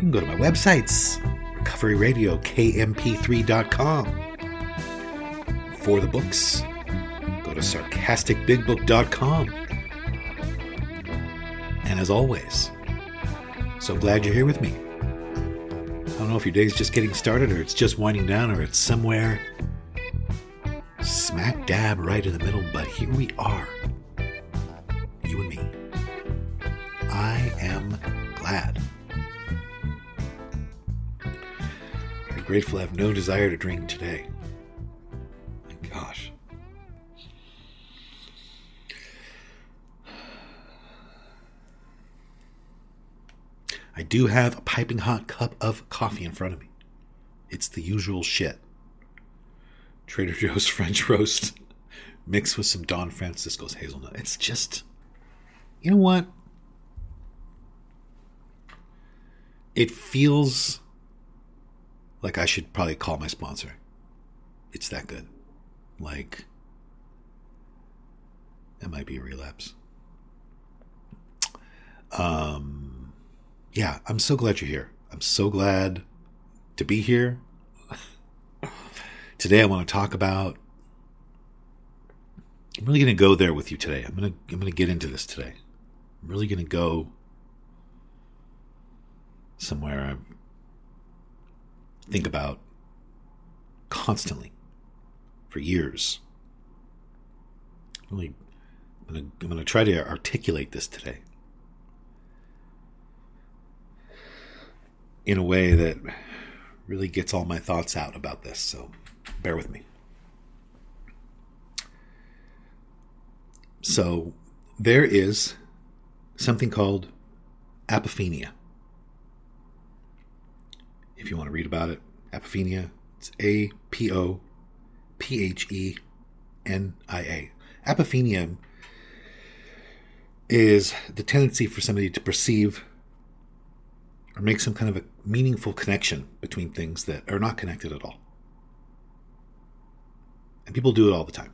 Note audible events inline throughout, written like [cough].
You can go to my websites, recoveryradiokmp3.com. For the books, go to sarcasticbigbook.com. And as always, so glad you're here with me. I don't know if your day's just getting started or it's just winding down or it's somewhere smack dab right in the middle, but here we are. Grateful I have no desire to drink today. My gosh. I do have a piping hot cup of coffee in front of me. It's the usual shit. Trader Joe's [laughs] French roast mixed with some Don Francisco's hazelnut. It's just, you know what? It feels like I should probably call my sponsor. It's that good. Like, that might be a relapse. Um, yeah, I'm so glad you're here. I'm so glad to be here. Today I want to talk about I'm really going to go there with you today. I'm going to I'm going to get into this today. I'm really going to go somewhere I think about constantly for years. Really I'm going I'm to try to articulate this today in a way that really gets all my thoughts out about this. So bear with me. So there is something called apophenia. If you want to read about it, apophenia, it's A P O P H E N I A. Apophenia is the tendency for somebody to perceive or make some kind of a meaningful connection between things that are not connected at all. And people do it all the time.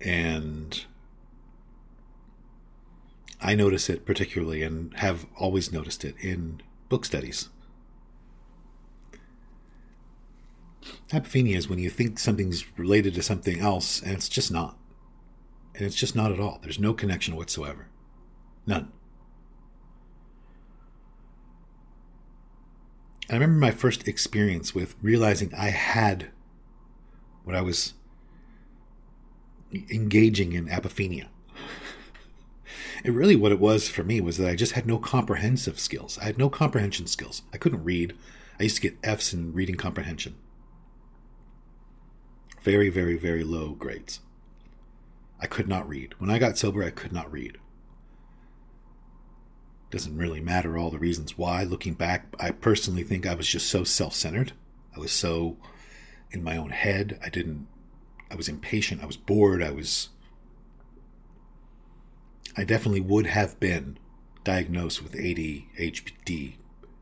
And I notice it particularly and have always noticed it in book studies. Apophenia is when you think something's related to something else and it's just not. And it's just not at all. There's no connection whatsoever. None. I remember my first experience with realizing I had what I was engaging in apophenia. And really, what it was for me was that I just had no comprehensive skills. I had no comprehension skills. I couldn't read. I used to get F's in reading comprehension. Very, very, very low grades. I could not read. When I got sober, I could not read. Doesn't really matter all the reasons why. Looking back, I personally think I was just so self centered. I was so in my own head. I didn't, I was impatient. I was bored. I was, I definitely would have been diagnosed with ADHD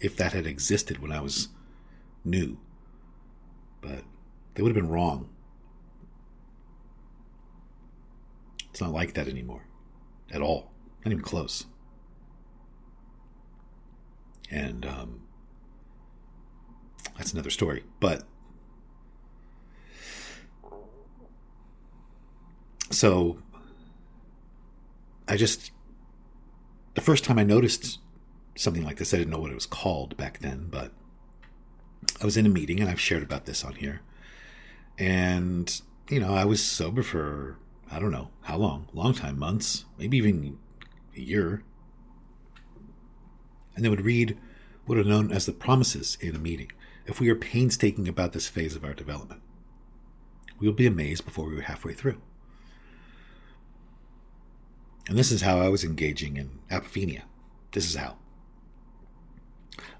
if that had existed when I was new. But they would have been wrong. It's not like that anymore. At all. Not even close. And um, that's another story. But so I just, the first time I noticed something like this. I didn't know what it was called back then, but I was in a meeting and I've shared about this on here. And, you know, I was sober for, I don't know, how long? Long time, months, maybe even a year. And they would read what are known as the promises in a meeting. If we are painstaking about this phase of our development, we will be amazed before we are halfway through. And this is how I was engaging in apophenia. This is how.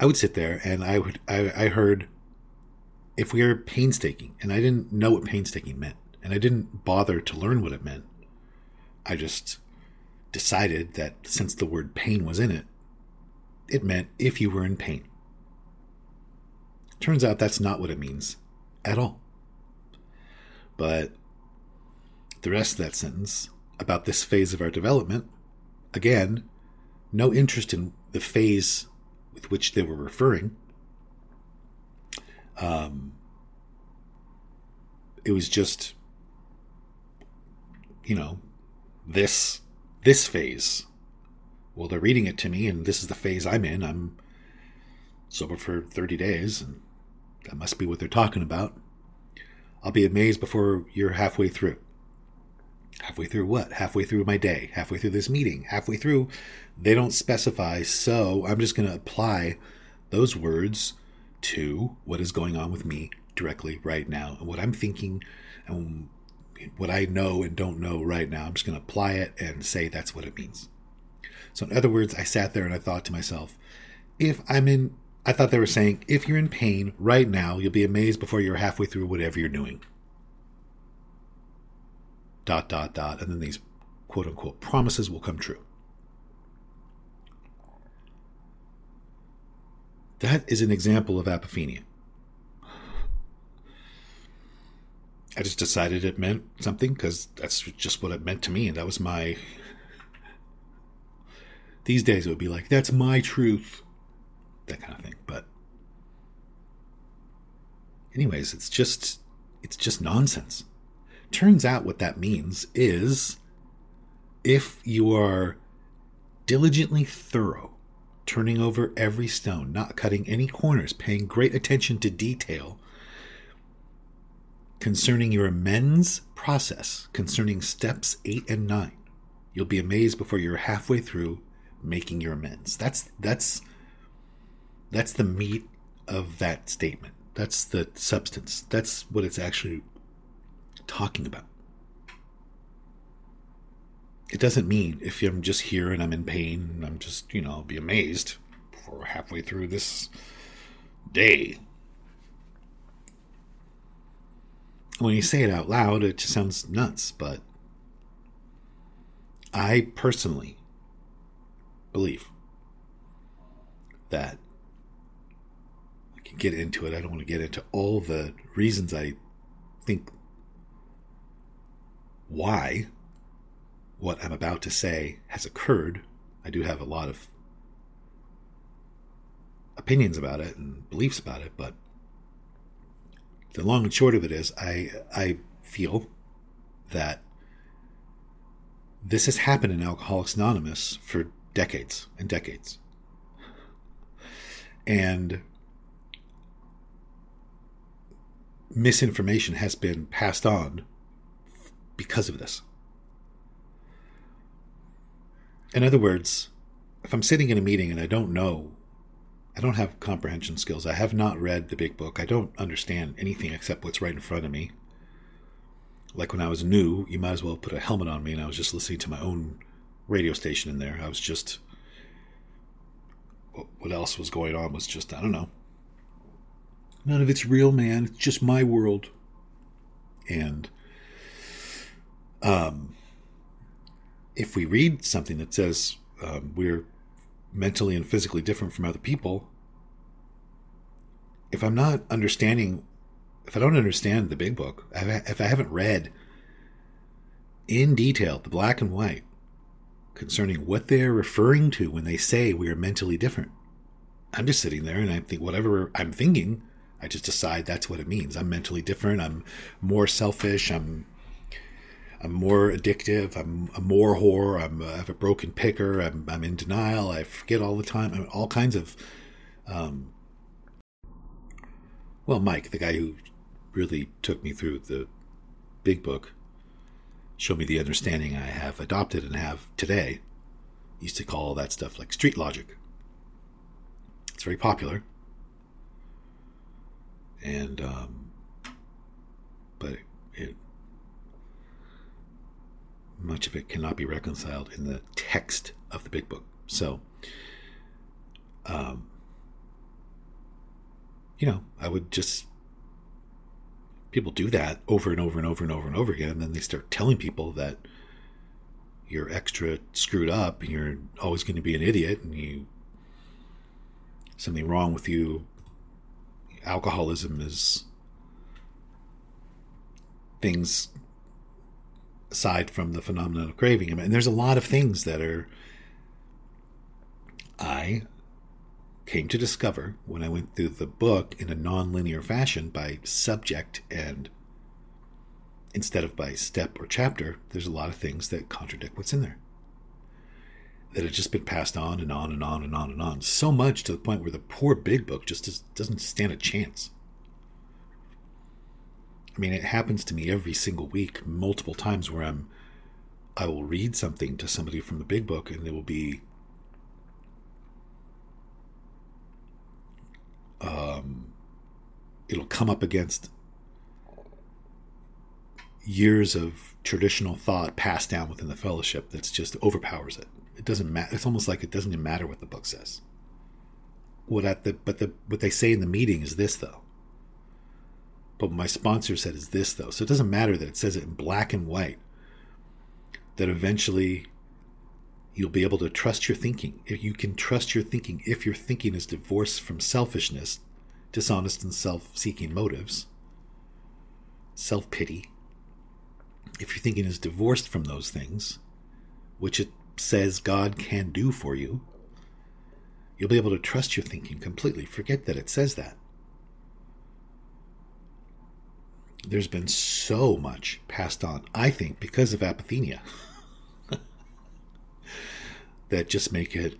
I would sit there and I would I, I heard if we are painstaking, and I didn't know what painstaking meant, and I didn't bother to learn what it meant. I just decided that since the word pain was in it, it meant if you were in pain. Turns out that's not what it means at all. But the rest of that sentence about this phase of our development, again, no interest in the phase with which they were referring. Um, it was just, you know, this this phase. Well, they're reading it to me, and this is the phase I'm in. I'm sober for 30 days, and that must be what they're talking about. I'll be amazed before you're halfway through. Halfway through what? Halfway through my day, halfway through this meeting, halfway through. They don't specify, so I'm just going to apply those words to what is going on with me directly right now and what I'm thinking and what I know and don't know right now. I'm just going to apply it and say that's what it means. So, in other words, I sat there and I thought to myself, if I'm in, I thought they were saying, if you're in pain right now, you'll be amazed before you're halfway through whatever you're doing dot, dot, dot, and then these quote unquote promises will come true. That is an example of apophenia. I just decided it meant something because that's just what it meant to me, and that was my. These days it would be like, that's my truth. That kind of thing. But, anyways, it's just. It's just nonsense. Turns out what that means is if you are diligently thorough, turning over every stone, not cutting any corners, paying great attention to detail concerning your amends process, concerning steps 8 and 9, you'll be amazed before you're halfway through making your amends. That's that's that's the meat of that statement. That's the substance. That's what it's actually talking about. It doesn't mean if I'm just here and I'm in pain, I'm just, you know, I'll be amazed for halfway through this day. When you say it out loud, it just sounds nuts, but I personally believe that I can get into it. I don't want to get into all the reasons I think why what I'm about to say has occurred. I do have a lot of opinions about it and beliefs about it, but the long and short of it is I I feel that this has happened in Alcoholics Anonymous for decades and decades. And misinformation has been passed on because of this. In other words, if I'm sitting in a meeting and I don't know, I don't have comprehension skills, I have not read the big book, I don't understand anything except what's right in front of me. Like when I was new, you might as well put a helmet on me and I was just listening to my own radio station in there. I was just. What else was going on was just, I don't know. None of it's real, man. It's just my world. And um, if we read something that says um, we're mentally and physically different from other people, if I'm not understanding, if I don't understand the big book, if I haven't read in detail the black and white concerning what they're referring to when they say we are mentally different, I'm just sitting there and I think whatever I'm thinking, I just decide that's what it means. I'm mentally different. I'm more selfish. I'm I'm more addictive. I'm a more whore. I'm, I have a broken picker. I'm, I'm in denial. I forget all the time. I mean, all kinds of. Um, well, Mike, the guy who really took me through the big book, showed me the understanding I have adopted and have today. Used to call all that stuff like street logic. It's very popular. And, um, but it, much of it cannot be reconciled in the text of the big book. So, um, you know, I would just people do that over and over and over and over and over again, and then they start telling people that you're extra screwed up and you're always going to be an idiot and you something wrong with you. Alcoholism is things aside from the phenomenon of craving. And there's a lot of things that are I came to discover when I went through the book in a non-linear fashion by subject and instead of by step or chapter, there's a lot of things that contradict what's in there. That had just been passed on and on and on and on and on. So much to the point where the poor big book just doesn't stand a chance. I mean, it happens to me every single week, multiple times where I'm, I will read something to somebody from the big book and it will be um, it'll come up against years of traditional thought passed down within the fellowship that's just overpowers it. It doesn't matter. It's almost like it doesn't even matter what the book says. What at the but the what they say in the meeting is this though. But my sponsor said is this though. So it doesn't matter that it says it in black and white. That eventually you'll be able to trust your thinking. If you can trust your thinking, if your thinking is divorced from selfishness, dishonest and self seeking motives, self pity, if your thinking is divorced from those things, which it says God can do for you, you'll be able to trust your thinking completely. Forget that it says that. There's been so much passed on, I think, because of apophenia. [laughs] that just make it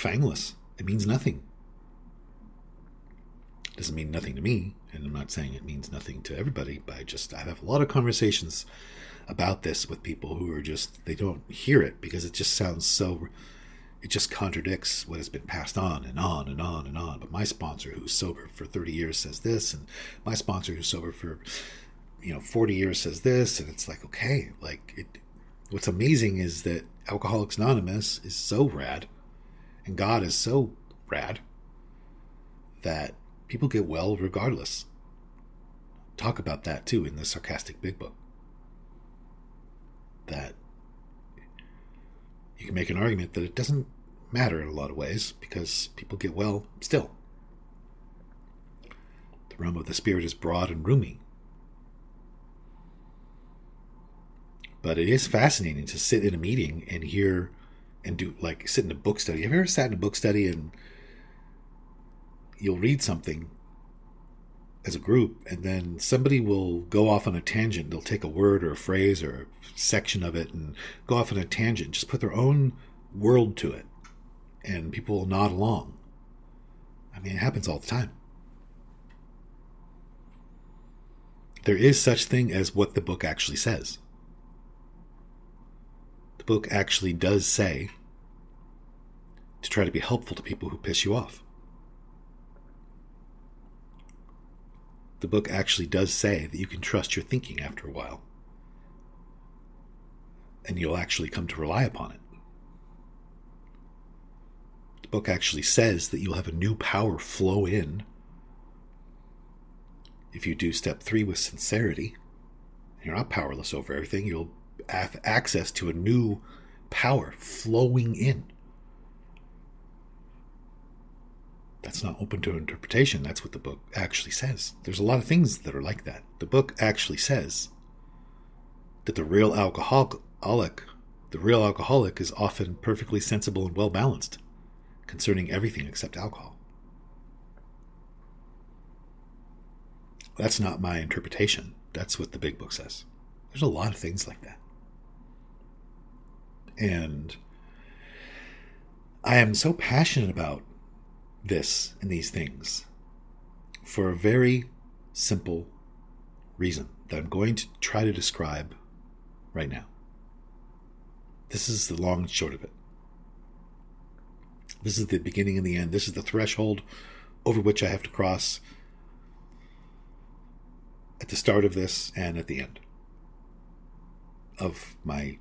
fangless. It means nothing. It doesn't mean nothing to me, and I'm not saying it means nothing to everybody, but I just I have a lot of conversations about this with people who are just they don't hear it because it just sounds so it just contradicts what has been passed on and on and on and on. But my sponsor who's sober for 30 years says this, and my sponsor who's sober for you know 40 years says this and it's like okay like it what's amazing is that alcoholics anonymous is so rad and god is so rad that people get well regardless talk about that too in the sarcastic big book that you can make an argument that it doesn't matter in a lot of ways because people get well still the realm of the spirit is broad and roomy But it is fascinating to sit in a meeting and hear and do like sit in a book study. Have you ever sat in a book study and you'll read something as a group and then somebody will go off on a tangent. They'll take a word or a phrase or a section of it and go off on a tangent, just put their own world to it. And people will nod along. I mean, it happens all the time. There is such thing as what the book actually says the book actually does say to try to be helpful to people who piss you off. The book actually does say that you can trust your thinking after a while, and you'll actually come to rely upon it. The book actually says that you'll have a new power flow in if you do step three with sincerity. You're not powerless over everything, you'll have access to a new power flowing in. That's not open to interpretation. That's what the book actually says. There's a lot of things that are like that. The book actually says that the real alcoholic, the real alcoholic is often perfectly sensible and well balanced concerning everything except alcohol. that's not my interpretation. That's what the big book says. There's a lot of things like that. And I am so passionate about this and these things for a very simple reason that I'm going to try to describe right now. This is the long and short of it. This is the beginning and the end. This is the threshold over which I have to cross at the start of this and at the end of my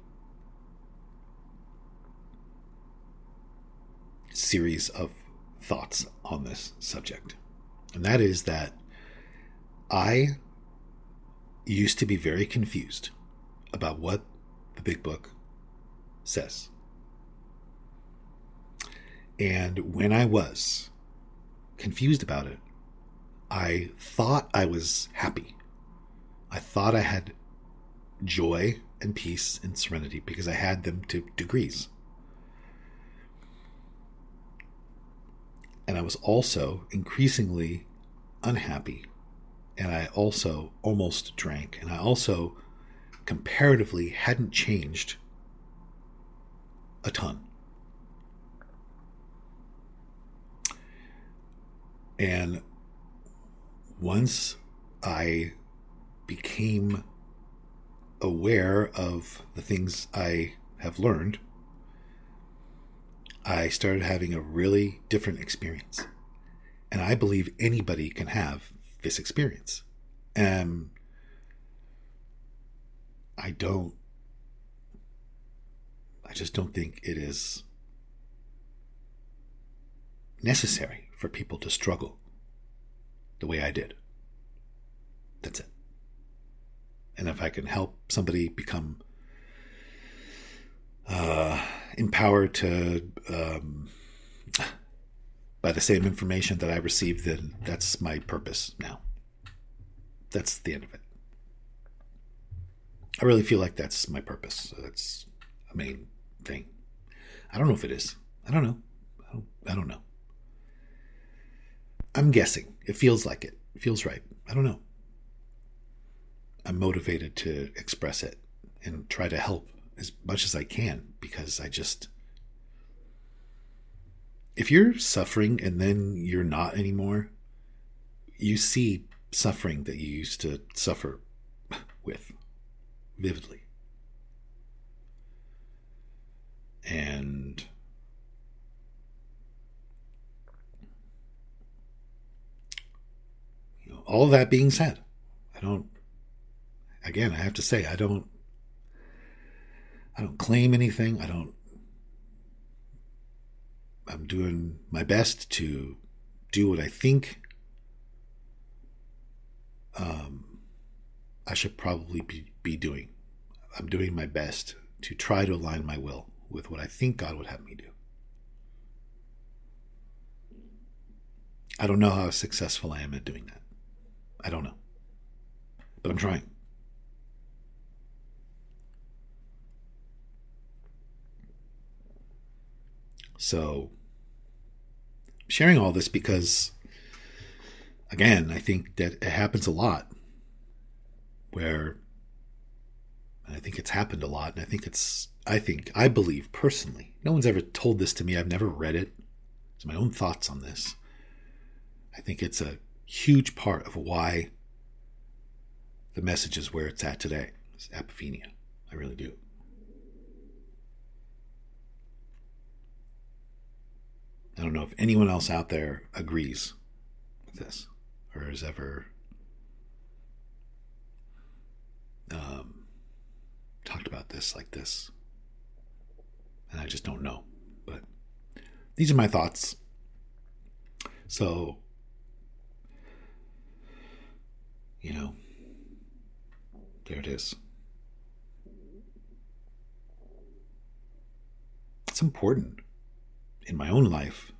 series of thoughts on this subject. And that is that I used to be very confused about what the big book says. And when I was confused about it, I thought I was happy. I thought I had joy and peace and serenity because I had them to degrees. And I was also increasingly unhappy. And I also almost drank. And I also comparatively hadn't changed a ton. And once I became aware of the things I have learned, I started having a really different experience. And I believe anybody can have this experience. And I don't, I just don't think it is necessary for people to struggle the way I did. That's it. And if I can help somebody become uh, empowered to um, by the same information that I received, then that's my purpose now. That's the end of it. I really feel like that's my purpose. That's a main thing. I don't know if it is. I don't know. I don't, I don't know. I'm guessing. It feels like it. It feels right. I don't know. I'm motivated to express it and try to help as much as I can because I just. If you're suffering and then you're not anymore, you see suffering that you used to suffer with vividly. And all that being said, I don't again, I have to say I don't I don't claim anything. I don't I'm doing my best to do what I think um, I should probably be, be doing. I'm doing my best to try to align my will with what I think God would have me do. I don't know how successful I am at doing that. I don't know. But I'm trying. So, sharing all this because, again, I think that it happens a lot where I think it's happened a lot, and I think it's, I think, I believe personally, no one's ever told this to me. I've never read it. It's my own thoughts on this. I think it's a huge part of why the message is where it's at today. It's apophenia. I really do. I don't know if anyone else out there agrees with this or has ever um, talked about this like this. And I just don't know. But these are my thoughts. So, you know, there it is. It's important in my own life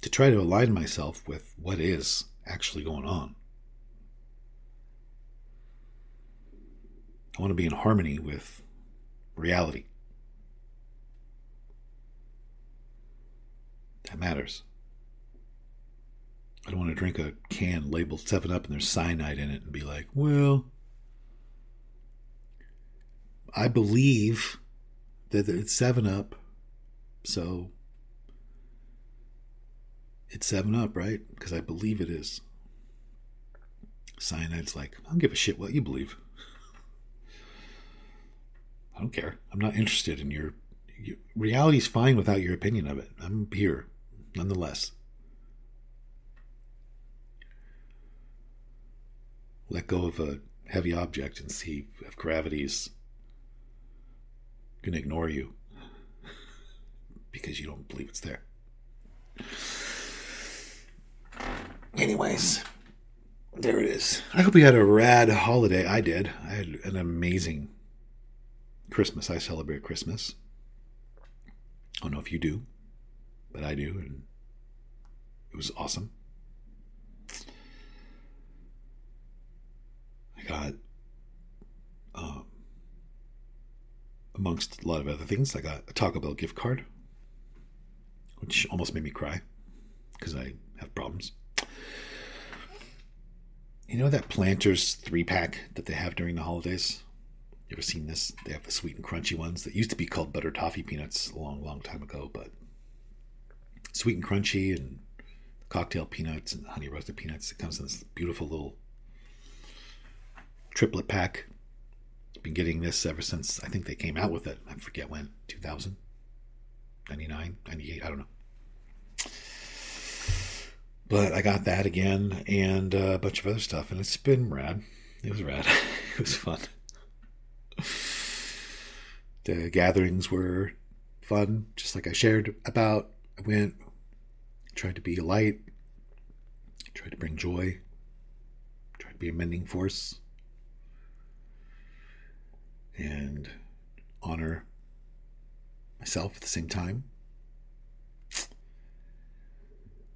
to try to align myself with what is actually going on. I want to be in harmony with reality. That matters. I don't want to drink a can labeled 7 Up and there's cyanide in it and be like, well, I believe that it's 7 Up, so it's 7 Up, right? Because I believe it is. Cyanide's like, I don't give a shit what you believe. I don't care. I'm not interested in your, your reality's fine without your opinion of it. I'm here, nonetheless. Let go of a heavy object and see if gravity's going to ignore you [laughs] because you don't believe it's there. Anyways, there it is. I hope you had a rad holiday. I did. I had an amazing Christmas. I celebrate Christmas. I don't know if you do, but I do, and it was awesome. I got, um, amongst a lot of other things, I got a Taco Bell gift card, which almost made me cry because I have problems. You know that Planters three pack that they have during the holidays? You ever seen this? They have the sweet and crunchy ones that used to be called butter toffee peanuts a long, long time ago, but sweet and crunchy and cocktail peanuts and honey roasted peanuts. It comes in this beautiful little triplet pack. Been getting this ever since I think they came out with it. I forget when, 2000, 99, 98, I don't know. But I got that again and a bunch of other stuff, and it's been rad. It was rad. [laughs] it was fun. The gatherings were fun, just like I shared about. I went, tried to be a light, tried to bring joy, tried to be a mending force, and honor myself at the same time.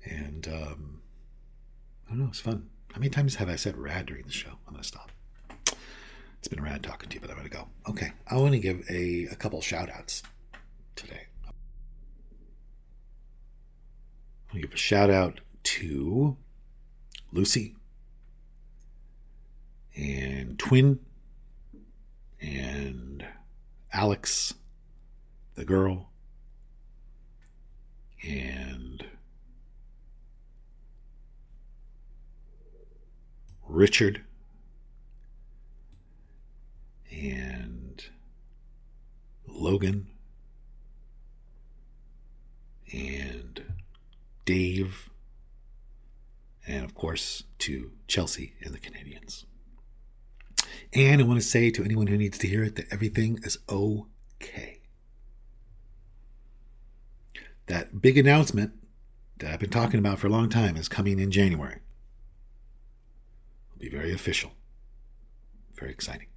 And um, I don't know, it's fun. How many times have I said rad during the show? I'm going to stop. It's been rad talking to you, but I'm going to go. Okay, I want to give a, a couple shout outs today. I want to give a shout out to Lucy and Twin and Alex, the girl, and Richard and Logan and Dave and of course to Chelsea and the Canadians. And I want to say to anyone who needs to hear it that everything is okay. That big announcement that I've been talking about for a long time is coming in January. Be very official. Very exciting.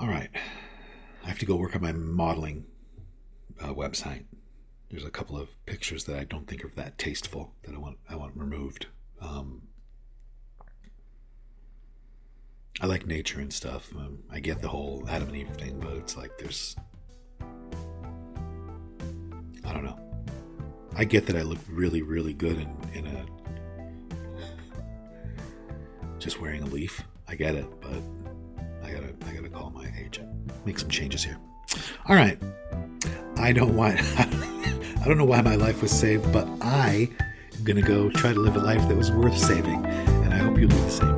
All right. I have to go work on my modeling uh, website. There's a couple of pictures that I don't think are that tasteful that I want I want removed. Um, I like nature and stuff. Um, I get the whole Adam and Eve thing, but it's like there's. I don't know. I get that I look really, really good in, in a. just wearing a leaf. I get it, but I gotta, I gotta call my agent. Make some changes here. All right. I don't want. [laughs] I don't know why my life was saved, but I am gonna go try to live a life that was worth saving, and I hope you do the same.